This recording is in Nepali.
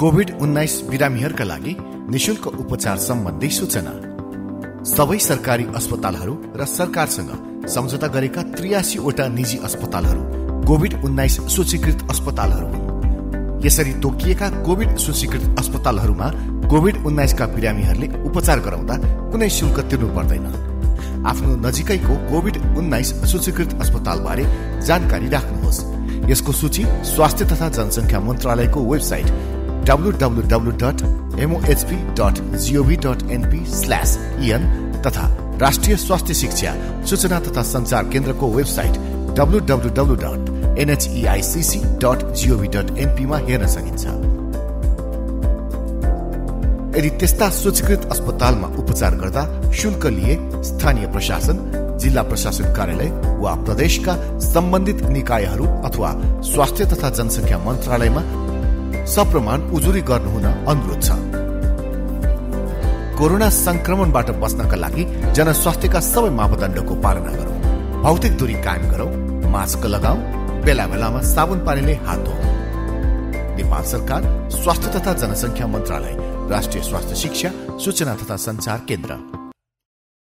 कोभिड उन्नाइस बिरामीहरूका लागि निशुल्क उपचार सम्बन्धी सूचना। सबै सरकारी अस्पतालहरू र सरकारसँग सम्झौता गरेका त्रियासीवटा निजी अस्पतालहरू कोभिड उन्नाइस सूचीकृत अस्पतालहरू हुन्। यसरी तोकिएका कोभिड सूचीकृत अस्पतालहरूमा कोभिड उन्नाइसका बिरामीहरूले उपचार गराउँदा कुनै शुल्क तिर्नु पर्दैन। आफ्नो नजिकैको कोभिड उन्नाइस सूचीकृत अस्पतालबारे जानकारी राख्नुहोस्। यसको सूची स्वास्थ्य तथा जनसङ्ख्या मन्त्रालयको वेबसाइट www.mohp.gov.np स्ल्यास इएन तथा राष्ट्रिय स्वास्थ्य शिक्षा सूचना तथा संचार केन्द्रको वेबसाइट www.nheicc.gov.np मा हेर्न सकिन्छ। यदि त्यस्ता सूचीकृत अस्पतालमा उपचार गर्दा शुल्क लिए स्थानीय प्रशासन जिल्ला प्रशासन कार्यालय वा प्रदेशका सम्बन्धित निकायहरू अथवा स्वास्थ्य तथा जनसङ्ख्या मन्त्रालयमा सप्रमाण उजुरी गर्नुहुन अनुरोध छ। कोरोना संक्रमणबाट बच्नका लागि जनस्वास्थ्यका सबै मापदण्डको पालना गरौँ। भौतिक दूरी कायम गरौँ। मास्क लगाऊ। बेला बेलामा साबुन पानीले हात धोऊ। नेपाल सरकार स्वास्थ्य तथा जनसङ्ख्या मन्त्रालय राष्ट्रिय स्वास्थ्य शिक्षा सूचना तथा संचार केन्द्र।